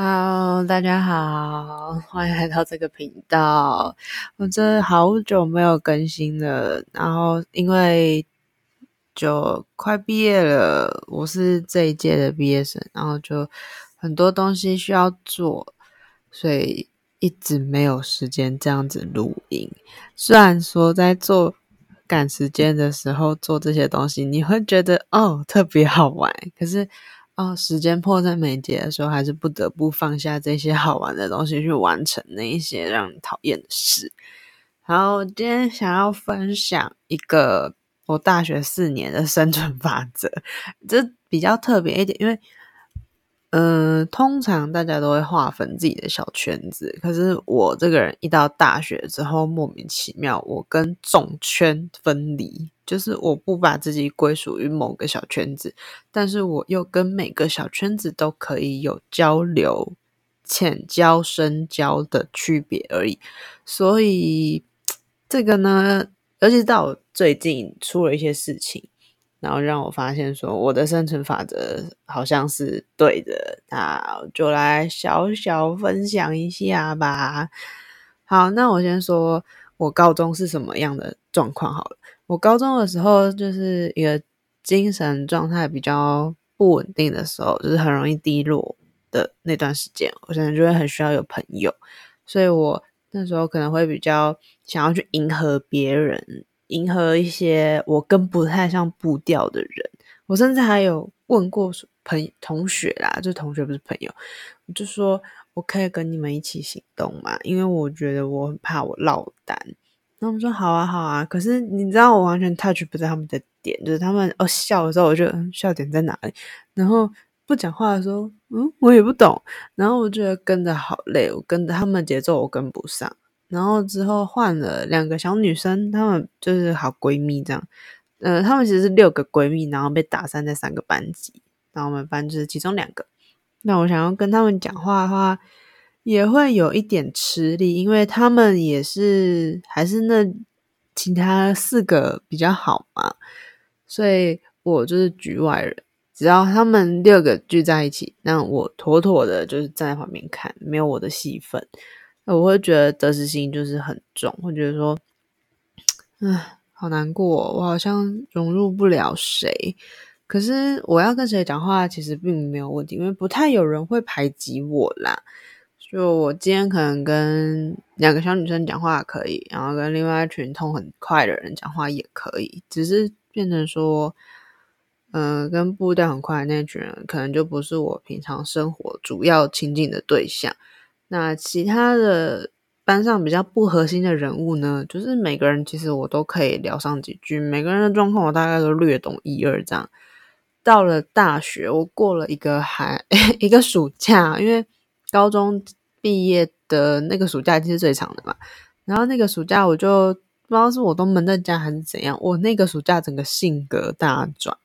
Hello，大家好，欢迎来到这个频道。我真好久没有更新了，然后因为就快毕业了，我是这一届的毕业生，然后就很多东西需要做，所以一直没有时间这样子录音。虽然说在做赶时间的时候做这些东西，你会觉得哦特别好玩，可是。哦，时间迫在眉睫的时候，还是不得不放下这些好玩的东西，去完成那一些让你讨厌的事。然后今天想要分享一个我大学四年的生存法则，这比较特别一点，因为。嗯、通常大家都会划分自己的小圈子，可是我这个人一到大学之后，莫名其妙，我跟众圈分离，就是我不把自己归属于某个小圈子，但是我又跟每个小圈子都可以有交流、浅交、深交的区别而已。所以这个呢，尤其到最近出了一些事情。然后让我发现说，我的生存法则好像是对的，那就来小小分享一下吧。好，那我先说我高中是什么样的状况好了。我高中的时候就是一个精神状态比较不稳定的时候，就是很容易低落的那段时间，我可能就会很需要有朋友，所以我那时候可能会比较想要去迎合别人。迎合一些我跟不太像步调的人，我甚至还有问过朋同学啦，就同学不是朋友，我就说我可以跟你们一起行动嘛？因为我觉得我很怕我落单。然后我们说好啊好啊，可是你知道我完全 touch 不在他们的点，就是他们哦笑的时候，我就笑点在哪里？然后不讲话的时候，嗯，我也不懂。然后我觉得跟着好累，我跟着他们节奏我跟不上。然后之后换了两个小女生，她们就是好闺蜜这样。呃，她们其实是六个闺蜜，然后被打散在三个班级。然后我们班就是其中两个。那我想要跟她们讲话的话，也会有一点吃力，因为他们也是还是那其他四个比较好嘛。所以我就是局外人，只要他们六个聚在一起，那我妥妥的就是站在旁边看，没有我的戏份。我会觉得得失心就是很重，会觉得说，唉，好难过，我好像融入不了谁。可是我要跟谁讲话，其实并没有问题，因为不太有人会排挤我啦。就我今天可能跟两个小女生讲话可以，然后跟另外一群通很快的人讲话也可以，只是变成说，嗯、跟步调很快那群人，可能就不是我平常生活主要亲近的对象。那其他的班上比较不核心的人物呢，就是每个人其实我都可以聊上几句，每个人的状况我大概都略懂一二这样。到了大学，我过了一个寒 一个暑假，因为高中毕业的那个暑假其实最长的嘛。然后那个暑假我就不知道是我都闷在家还是怎样，我那个暑假整个性格大转，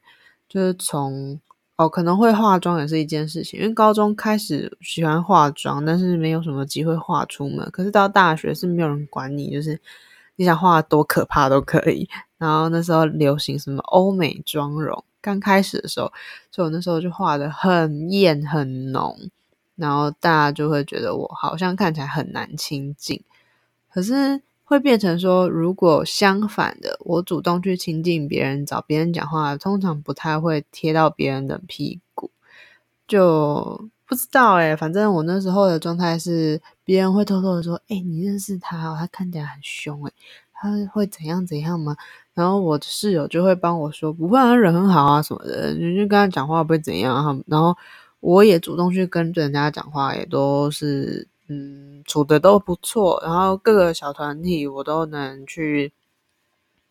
就是从。哦，可能会化妆也是一件事情，因为高中开始喜欢化妆，但是没有什么机会化出门。可是到大学是没有人管你，就是你想画多可怕都可以。然后那时候流行什么欧美妆容，刚开始的时候，所以我那时候就画的很艳很浓，然后大家就会觉得我好像看起来很难亲近。可是。会变成说，如果相反的，我主动去亲近别人，找别人讲话，通常不太会贴到别人的屁股，就不知道诶，反正我那时候的状态是，别人会偷偷的说：“诶，你认识他？他看起来很凶诶，他会怎样怎样吗？”然后我的室友就会帮我说：“不会，他人很好啊什么的，你就跟他讲话不会怎样。”然后我也主动去跟人家讲话，也都是。嗯，处的都不错，然后各个小团体我都能去，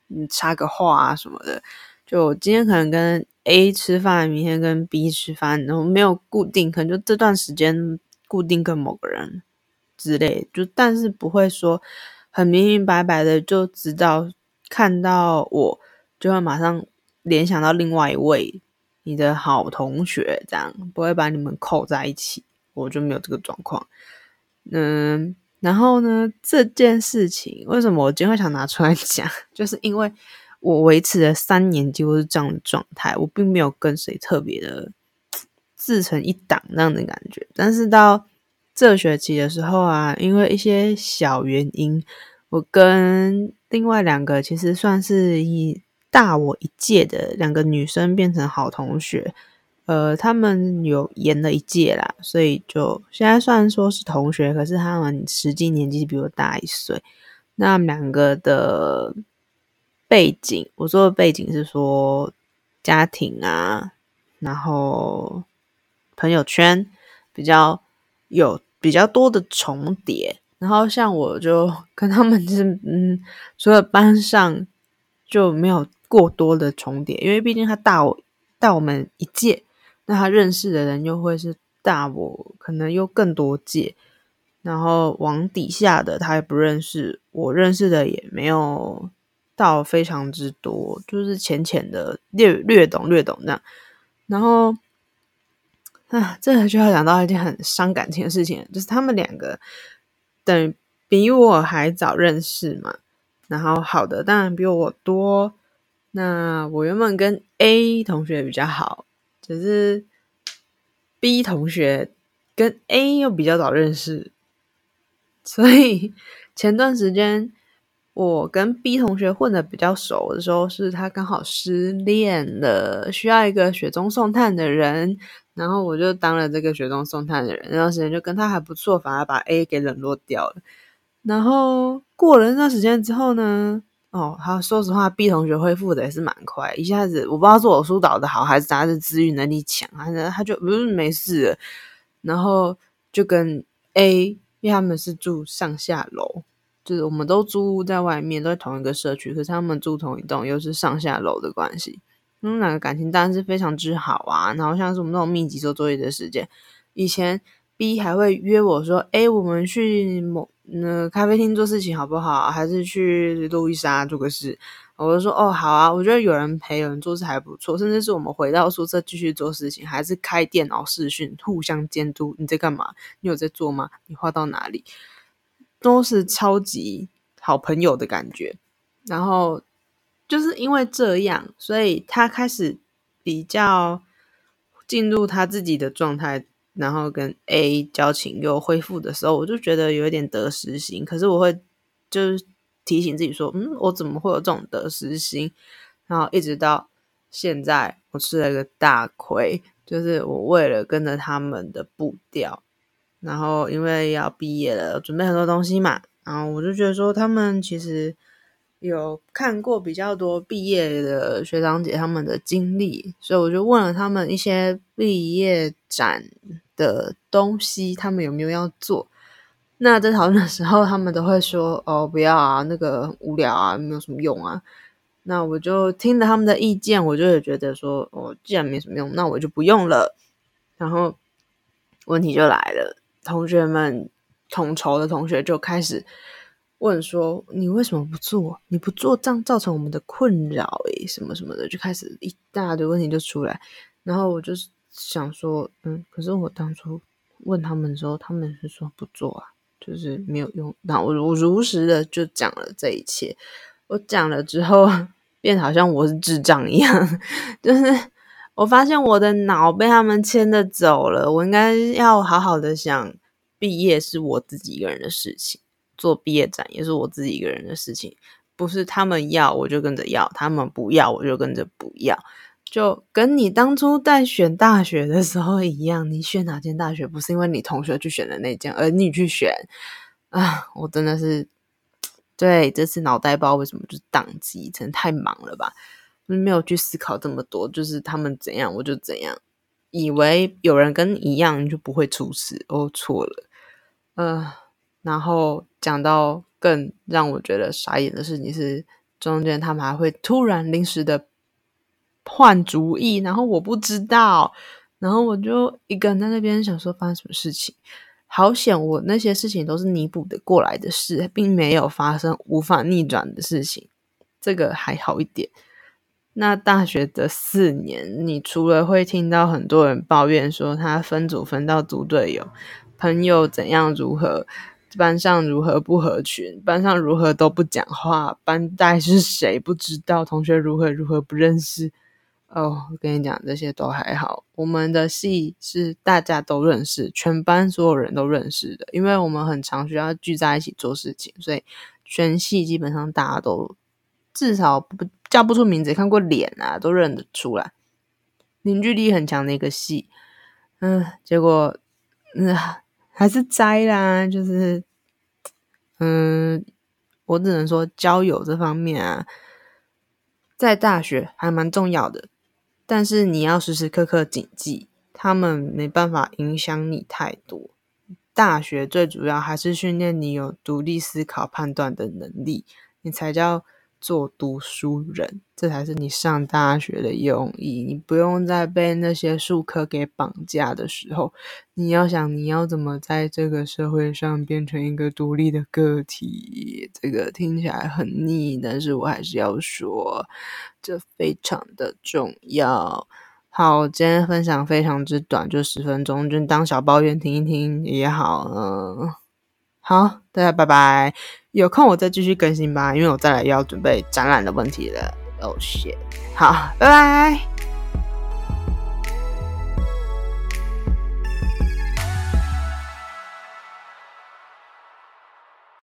嗯，插个话啊什么的。就今天可能跟 A 吃饭，明天跟 B 吃饭，然后没有固定，可能就这段时间固定跟某个人之类，就但是不会说很明明白白的就知道看到我就会马上联想到另外一位你的好同学，这样不会把你们扣在一起，我就没有这个状况。嗯，然后呢，这件事情为什么我今天会想拿出来讲？就是因为我维持了三年几乎是这样的状态，我并没有跟谁特别的自成一党那样的感觉。但是到这学期的时候啊，因为一些小原因，我跟另外两个其实算是一大我一届的两个女生变成好同学。呃，他们有延了一届啦，所以就现在虽然说是同学，可是他们实际年纪比我大一岁。那两个的背景，我说的背景是说家庭啊，然后朋友圈比较有比较多的重叠。然后像我就 跟他们是嗯，除了班上就没有过多的重叠，因为毕竟他大我大我们一届。那他认识的人又会是大我，可能又更多届，然后往底下的他也不认识，我认识的也没有到非常之多，就是浅浅的略略懂略懂这样。然后啊，这就要讲到一件很伤感情的事情，就是他们两个等比我还早认识嘛，然后好的当然比我多。那我原本跟 A 同学比较好。只是 B 同学跟 A 又比较早认识，所以前段时间我跟 B 同学混得比较熟的时候，是他刚好失恋了，需要一个雪中送炭的人，然后我就当了这个雪中送炭的人。那段时间就跟他还不错，反而把 A 给冷落掉了。然后过了那段时间之后呢？哦，好，说实话，B 同学恢复的也是蛮快，一下子我不知道是我疏导的好，还是他是自愈能力强，反正他就不是没事，然后就跟 A，因为他们是住上下楼，就是我们都租在外面，都在同一个社区，可是他们住同一栋，又是上下楼的关系，他们两个感情当然是非常之好啊。然后像是我们那种密集做作业的时间，以前 B 还会约我说，哎，我们去某。那咖啡厅做事情好不好？还是去路易莎做个事？我就说哦，好啊。我觉得有人陪，有人做事还不错。甚至是我们回到宿舍继续做事情，还是开电脑视讯，互相监督。你在干嘛？你有在做吗？你画到哪里？都是超级好朋友的感觉。然后就是因为这样，所以他开始比较进入他自己的状态。然后跟 A 交情又恢复的时候，我就觉得有一点得失心。可是我会就是提醒自己说，嗯，我怎么会有这种得失心？然后一直到现在，我吃了一个大亏，就是我为了跟着他们的步调，然后因为要毕业了，准备很多东西嘛，然后我就觉得说，他们其实。有看过比较多毕业的学长姐他们的经历，所以我就问了他们一些毕业展的东西，他们有没有要做？那在讨论的时候，他们都会说：“哦，不要啊，那个无聊啊，没有什么用啊。”那我就听了他们的意见，我就会觉得说：“哦，既然没什么用，那我就不用了。”然后问题就来了，同学们统筹的同学就开始。问说，你为什么不做？你不做，这样造成我们的困扰诶，什么什么的，就开始一大堆问题就出来。然后我就想说，嗯，可是我当初问他们的时候，他们是说不做啊，就是没有用。那我我如实的就讲了这一切。我讲了之后，变好像我是智障一样，就是我发现我的脑被他们牵着走了。我应该要好好的想，毕业是我自己一个人的事情。做毕业展也是我自己一个人的事情，不是他们要我就跟着要，他们不要我就跟着不要，就跟你当初在选大学的时候一样，你选哪间大学不是因为你同学去选的那间，而你去选啊？我真的是对这次脑袋不知道为什么就宕机，真的太忙了吧，没有去思考这么多，就是他们怎样我就怎样，以为有人跟你一样就不会出事，哦，错了，呃。然后讲到更让我觉得傻眼的事情是，中间他们还会突然临时的换主意，然后我不知道，然后我就一个人在那边想说发生什么事情，好险我那些事情都是弥补的过来的事，并没有发生无法逆转的事情，这个还好一点。那大学的四年，你除了会听到很多人抱怨说他分组分到组队友，朋友怎样如何。班上如何不合群，班上如何都不讲话，班代是谁不知道，同学如何如何不认识，哦，跟你讲，这些都还好。我们的系是大家都认识，全班所有人都认识的，因为我们很常需要聚在一起做事情，所以全系基本上大家都至少不叫不出名字，看过脸啊，都认得出来，凝聚力很强的一个系。嗯，结果嗯还是摘啦，就是嗯，我只能说交友这方面啊，在大学还蛮重要的。但是你要时时刻刻谨记，他们没办法影响你太多。大学最主要还是训练你有独立思考、判断的能力，你才叫做读书人，这才是你上大学的用意。你不用再被那些术科给绑架的时候，你要想你要怎么在这个社会上变成一个独立的个体。这个听起来很腻，但是我还是要说。这非常的重要。好，今天分享非常之短，就十分钟，就当小抱怨听一听也好。嗯，好，大家拜拜。有空我再继续更新吧，因为我再来要准备展览的问题了。哦，谢，好，拜拜。